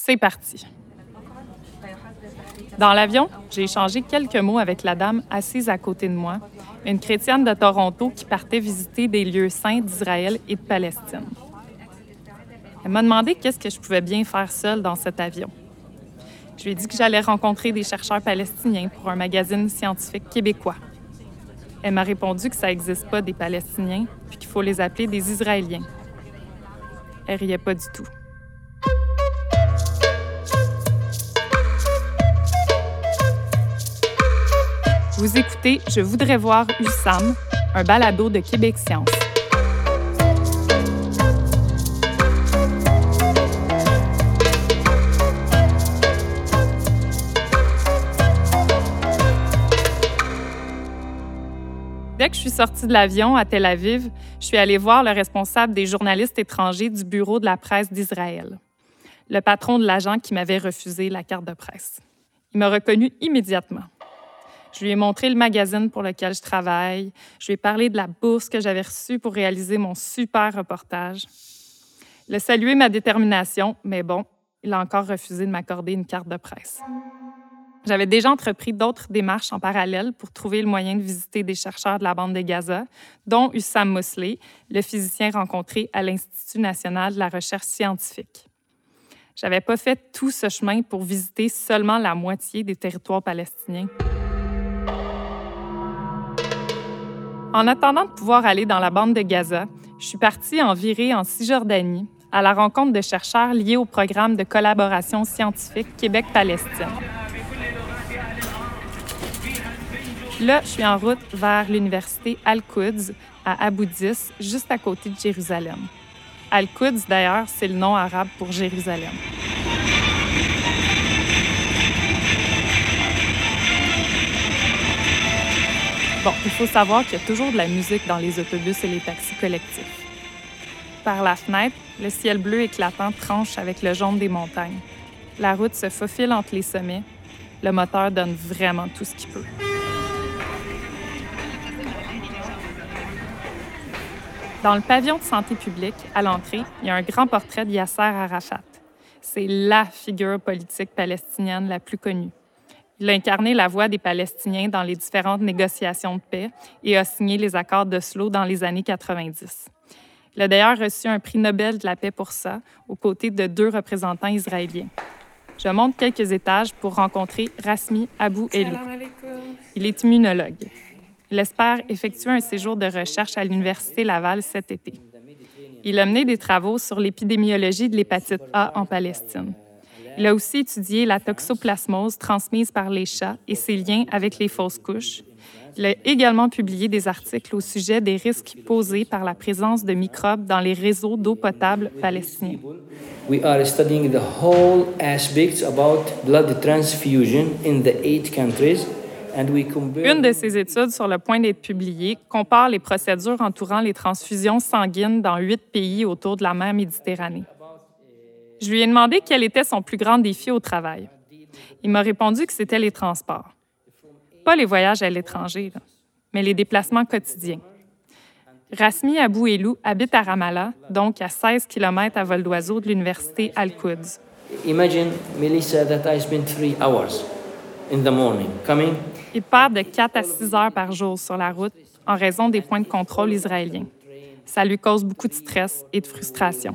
C'est parti. Dans l'avion, j'ai échangé quelques mots avec la dame assise à côté de moi, une chrétienne de Toronto qui partait visiter des lieux saints d'Israël et de Palestine. Elle m'a demandé qu'est-ce que je pouvais bien faire seule dans cet avion. Je lui ai dit que j'allais rencontrer des chercheurs palestiniens pour un magazine scientifique québécois. Elle m'a répondu que ça n'existe pas des Palestiniens, puis qu'il faut les appeler des Israéliens. Elle riait pas du tout. Vous écoutez Je voudrais voir Hussam, un balado de Québec Science. Dès que je suis sortie de l'avion à Tel Aviv, je suis allée voir le responsable des journalistes étrangers du bureau de la presse d'Israël, le patron de l'agent qui m'avait refusé la carte de presse. Il m'a reconnu immédiatement. Je lui ai montré le magazine pour lequel je travaille. Je lui ai parlé de la bourse que j'avais reçue pour réaliser mon super reportage. Il a salué ma détermination, mais bon, il a encore refusé de m'accorder une carte de presse. J'avais déjà entrepris d'autres démarches en parallèle pour trouver le moyen de visiter des chercheurs de la bande de Gaza, dont Hussam Mosley, le physicien rencontré à l'Institut national de la recherche scientifique. J'avais pas fait tout ce chemin pour visiter seulement la moitié des territoires palestiniens. En attendant de pouvoir aller dans la bande de Gaza, je suis partie en virée en Cisjordanie à la rencontre de chercheurs liés au programme de collaboration scientifique Québec-Palestine. Là, je suis en route vers l'université Al-Quds à Abu Dis, juste à côté de Jérusalem. Al-Quds, d'ailleurs, c'est le nom arabe pour Jérusalem. Il faut savoir qu'il y a toujours de la musique dans les autobus et les taxis collectifs. Par la fenêtre, le ciel bleu éclatant tranche avec le jaune des montagnes. La route se faufile entre les sommets. Le moteur donne vraiment tout ce qu'il peut. Dans le pavillon de santé publique, à l'entrée, il y a un grand portrait de Yasser Arafat. C'est la figure politique palestinienne la plus connue. Il a incarné la voix des Palestiniens dans les différentes négociations de paix et a signé les accords d'Oslo dans les années 90. Il a d'ailleurs reçu un prix Nobel de la paix pour ça, aux côtés de deux représentants israéliens. Je monte quelques étages pour rencontrer Rasmi Abou Elou. Il est immunologue. Il espère effectuer un séjour de recherche à l'Université Laval cet été. Il a mené des travaux sur l'épidémiologie de l'hépatite A en Palestine. Il a aussi étudié la toxoplasmose transmise par les chats et ses liens avec les fausses couches. Il a également publié des articles au sujet des risques posés par la présence de microbes dans les réseaux d'eau potable palestiniens. We are studying the whole aspects about blood transfusion in the eight countries une de ses études sur le point d'être publiée compare les procédures entourant les transfusions sanguines dans huit pays autour de la mer Méditerranée. Je lui ai demandé quel était son plus grand défi au travail. Il m'a répondu que c'était les transports. Pas les voyages à l'étranger, mais les déplacements quotidiens. Rasmi Abou Elou habite à Ramallah, donc à 16 km à vol d'oiseau de l'université Al-Quds. Imagine, Melissa, that I spent three hours in the morning coming il perd de 4 à 6 heures par jour sur la route en raison des points de contrôle israéliens. Ça lui cause beaucoup de stress et de frustration.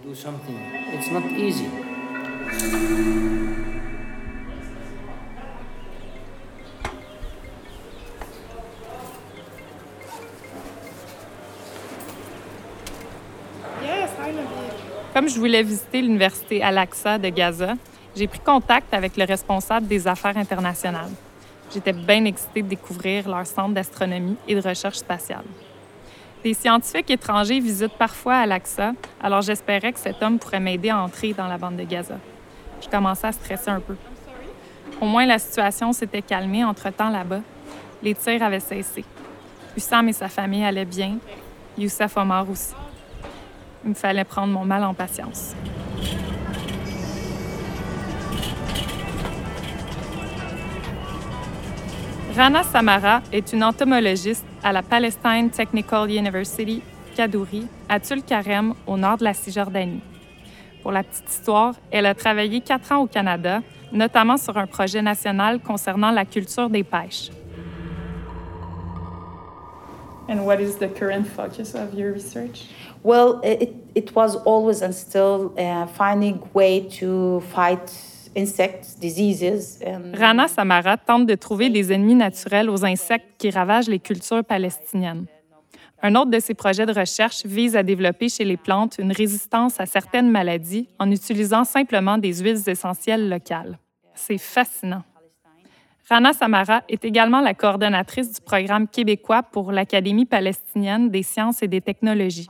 Comme je voulais visiter l'université Al-Aqsa de Gaza, j'ai pris contact avec le responsable des affaires internationales. J'étais bien excitée de découvrir leur centre d'astronomie et de recherche spatiale. Des scientifiques étrangers visitent parfois Al-Aqsa, alors j'espérais que cet homme pourrait m'aider à entrer dans la bande de Gaza. Je commençais à stresser un peu. Au moins, la situation s'était calmée entre-temps là-bas. Les tirs avaient cessé. Hussam et sa famille allaient bien. Youssef Omar aussi. Il me fallait prendre mon mal en patience. Rana Samara est une entomologiste à la Palestine Technical University, Kadouri, à Tulkarem, au nord de la Cisjordanie. Pour la petite histoire, elle a travaillé quatre ans au Canada, notamment sur un projet national concernant la culture des pêches. And what is the current focus of your research? Well, it, it was always and still uh, finding way to fight. Rana Samara tente de trouver des ennemis naturels aux insectes qui ravagent les cultures palestiniennes. Un autre de ses projets de recherche vise à développer chez les plantes une résistance à certaines maladies en utilisant simplement des huiles essentielles locales. C'est fascinant. Rana Samara est également la coordonnatrice du programme québécois pour l'Académie palestinienne des sciences et des technologies.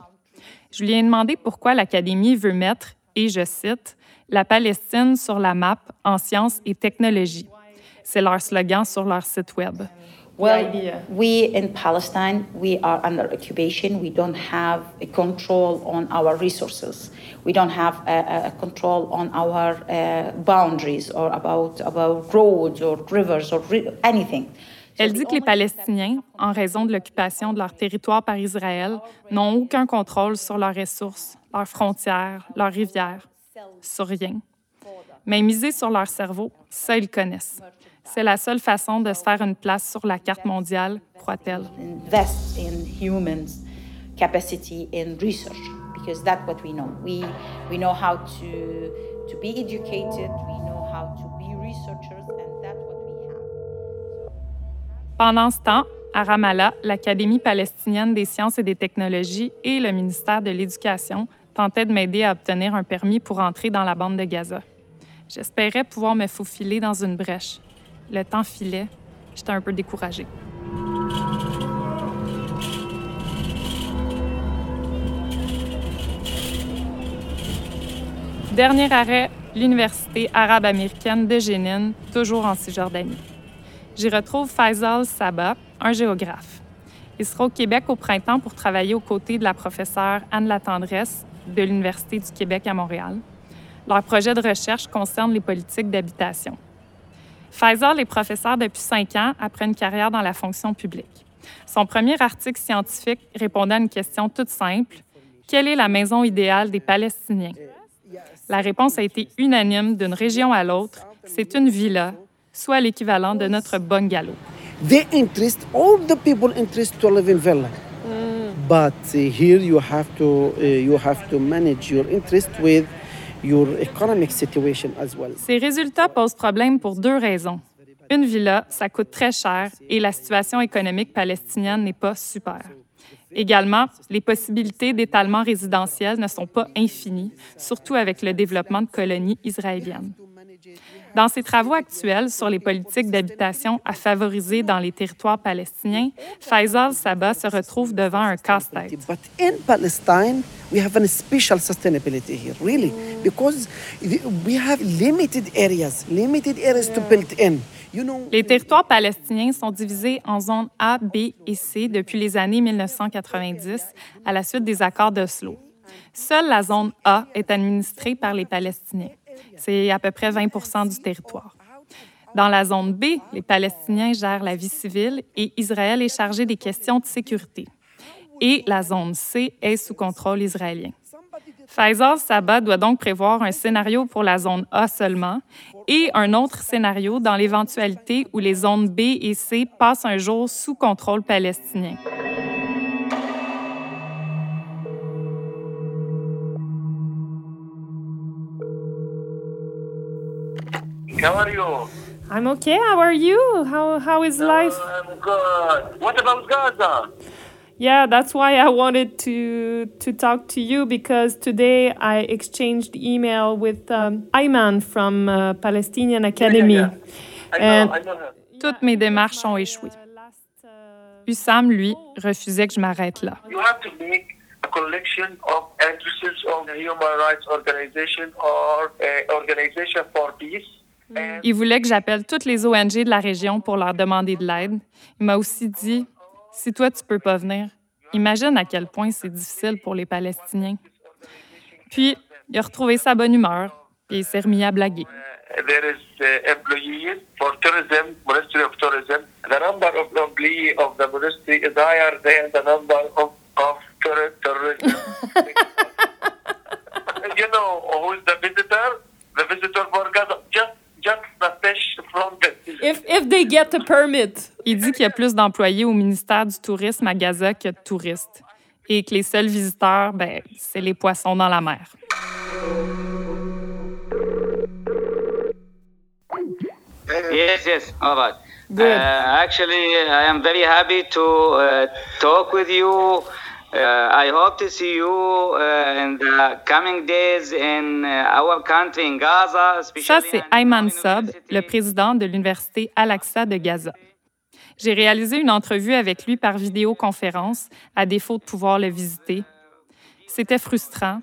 Je lui ai demandé pourquoi l'Académie veut mettre, et je cite, la Palestine sur la map en sciences et technologies. C'est leur slogan sur leur site Web. Well, we in Palestine, we are under occupation. We don't have a control on our resources. We don't have a, a control on our uh, boundaries or about, about roads or rivers or anything. Elle dit que les Palestiniens, en raison de l'occupation de leur territoire par Israël, n'ont aucun contrôle sur leurs ressources, leurs frontières, leurs rivières, sur rien. Mais miser sur leur cerveau, ça, ils connaissent. C'est la seule façon de se faire une place sur la carte mondiale, croit-elle. Invest in humans' capacity in research because that's what we know. We we know how to to be educated. We know how to be researchers, and that's what we have. Pendant ce temps, à Ramallah, l'Académie palestinienne des sciences et des technologies et le ministère de l'Éducation tentaient de m'aider à obtenir un permis pour entrer dans la bande de Gaza. J'espérais pouvoir me faufiler dans une brèche. Le temps filait. J'étais un peu découragée. Dernier arrêt, l'Université arabe américaine de Jénine, toujours en Cisjordanie. J'y retrouve Faisal Saba, un géographe. Il sera au Québec au printemps pour travailler aux côtés de la professeure Anne Latendresse de l'Université du Québec à Montréal. Leur projet de recherche concerne les politiques d'habitation. Faisal est professeur depuis cinq ans après une carrière dans la fonction publique. Son premier article scientifique répondait à une question toute simple quelle est la maison idéale des Palestiniens? La réponse a été unanime d'une région à l'autre c'est une villa, soit l'équivalent de notre bungalow. Villa. But uh, here you have to uh, you have to manage your interest with your economic situation as well. Ces résultats posent problème pour deux raisons. Une villa, ça coûte très cher et la situation économique palestinienne n'est pas super. Également, les possibilités d'étalement résidentiel ne sont pas infinies, surtout avec le développement de colonies israéliennes. Dans ses travaux actuels sur les politiques d'habitation à favoriser dans les territoires palestiniens, Faisal Saba se retrouve devant un casse-tête. But in Palestine, we have a special sustainability here, really, because we have limited areas, limited areas to build in. You know, Les territoires palestiniens sont divisés en zones A, B et C depuis les années 1990 à la suite des accords d'Oslo. Seule la zone A est administrée par les Palestiniens. C'est à peu près 20 du territoire. Dans la zone B, les Palestiniens gèrent la vie civile et Israël est chargé des questions de sécurité. Et la zone C est sous contrôle israélien. Faisal Saba doit donc prévoir un scénario pour la zone A seulement et un autre scénario dans l'éventualité où les zones B et C passent un jour sous contrôle palestinien. How are you? I'm okay. How are you? How, how is life? I'm good. What about Gaza? Yeah, that's why I wanted to to talk to you because today I exchanged email with um, Ayman from uh, Palestinian Academy. Yeah, I know, And- I know her. Toutes mes démarches ont échoué. Hussam, lui, refusait que je m'arrête là. You have to make a collection of addresses of the human rights organization or uh, organization for peace. Il voulait que j'appelle toutes les ONG de la région pour leur demander de l'aide. Il m'a aussi dit si toi tu peux pas venir, imagine à quel point c'est difficile pour les Palestiniens. Puis il a retrouvé sa bonne humeur, puis il s'est remis à blaguer. uh, there is uh, employees for tourism, Ministry of Tourism. The number of employees of the ministry is higher than the number of, of tour- tourism. you know who is the visitor? The visitor for Gaza, just, just the fish from the sea. If, if they get a permit. Il dit qu'il y a plus d'employés au ministère du Tourisme à Gaza que de touristes et que les seuls visiteurs, ben, c'est les poissons dans la mer. Yes, yes. All right. Good. Uh, actually, I am very happy to uh, talk with you. Uh, I hope to see you uh, in the coming days in uh, our country, in Gaza. Ça, c'est Ayman Sob, le président de l'Université Al-Aqsa de Gaza. J'ai réalisé une entrevue avec lui par vidéoconférence, à défaut de pouvoir le visiter. C'était frustrant,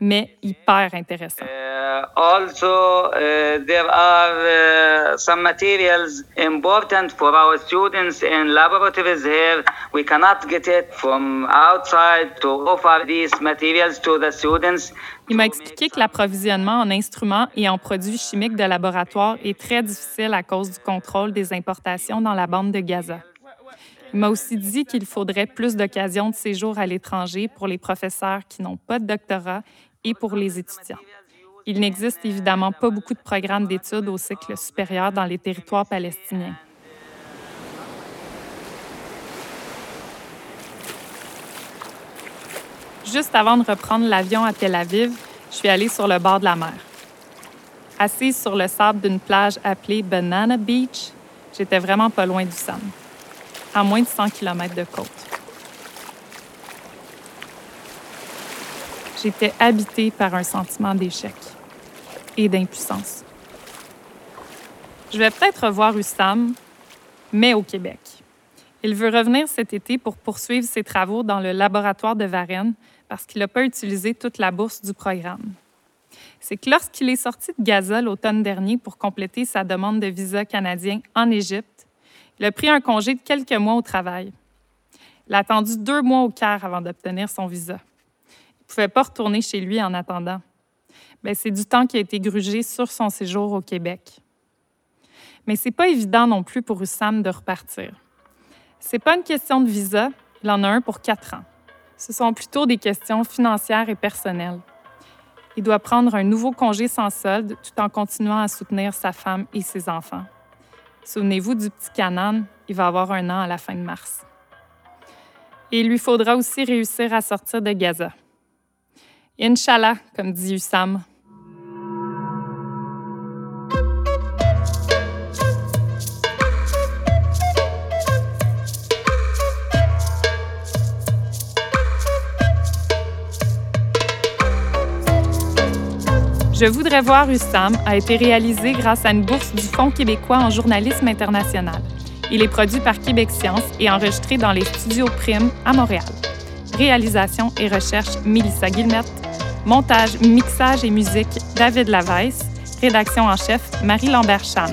mais hyper intéressant. Uh, also, uh, there are uh, some materials important for our students in laboratories here. We cannot get it from outside to offer these materials to the students. Il m'a expliqué que l'approvisionnement en instruments et en produits chimiques de laboratoire est très difficile à cause du contrôle des importations dans la bande de Gaza. Il m'a aussi dit qu'il faudrait plus d'occasions de séjour à l'étranger pour les professeurs qui n'ont pas de doctorat et pour les étudiants. Il n'existe évidemment pas beaucoup de programmes d'études au cycle supérieur dans les territoires palestiniens. Juste avant de reprendre l'avion à Tel Aviv, je suis allée sur le bord de la mer. Assise sur le sable d'une plage appelée Banana Beach, j'étais vraiment pas loin du Sam, à moins de 100 km de côte. J'étais habitée par un sentiment d'échec et d'impuissance. Je vais peut-être revoir Hussam, mais au Québec. Il veut revenir cet été pour poursuivre ses travaux dans le laboratoire de Varennes parce qu'il n'a pas utilisé toute la bourse du programme. C'est que lorsqu'il est sorti de Gaza l'automne dernier pour compléter sa demande de visa canadien en Égypte, il a pris un congé de quelques mois au travail. Il a attendu deux mois au Caire avant d'obtenir son visa. Il ne pouvait pas retourner chez lui en attendant. Ben, c'est du temps qui a été grugé sur son séjour au Québec. Mais c'est pas évident non plus pour Hussam de repartir. C'est pas une question de visa, il en a un pour quatre ans. Ce sont plutôt des questions financières et personnelles. Il doit prendre un nouveau congé sans solde tout en continuant à soutenir sa femme et ses enfants. Souvenez-vous du petit Canan, il va avoir un an à la fin de mars. Et il lui faudra aussi réussir à sortir de Gaza. Inch'Allah, comme dit Hussam. Je voudrais voir Hussam a été réalisé grâce à une bourse du Fonds québécois en journalisme international. Il est produit par Québec Science et enregistré dans les studios Prime à Montréal. Réalisation et recherche Mélissa Guilmette. Montage, mixage et musique David Lavaisse. Rédaction en chef Marie Lambert-Cham.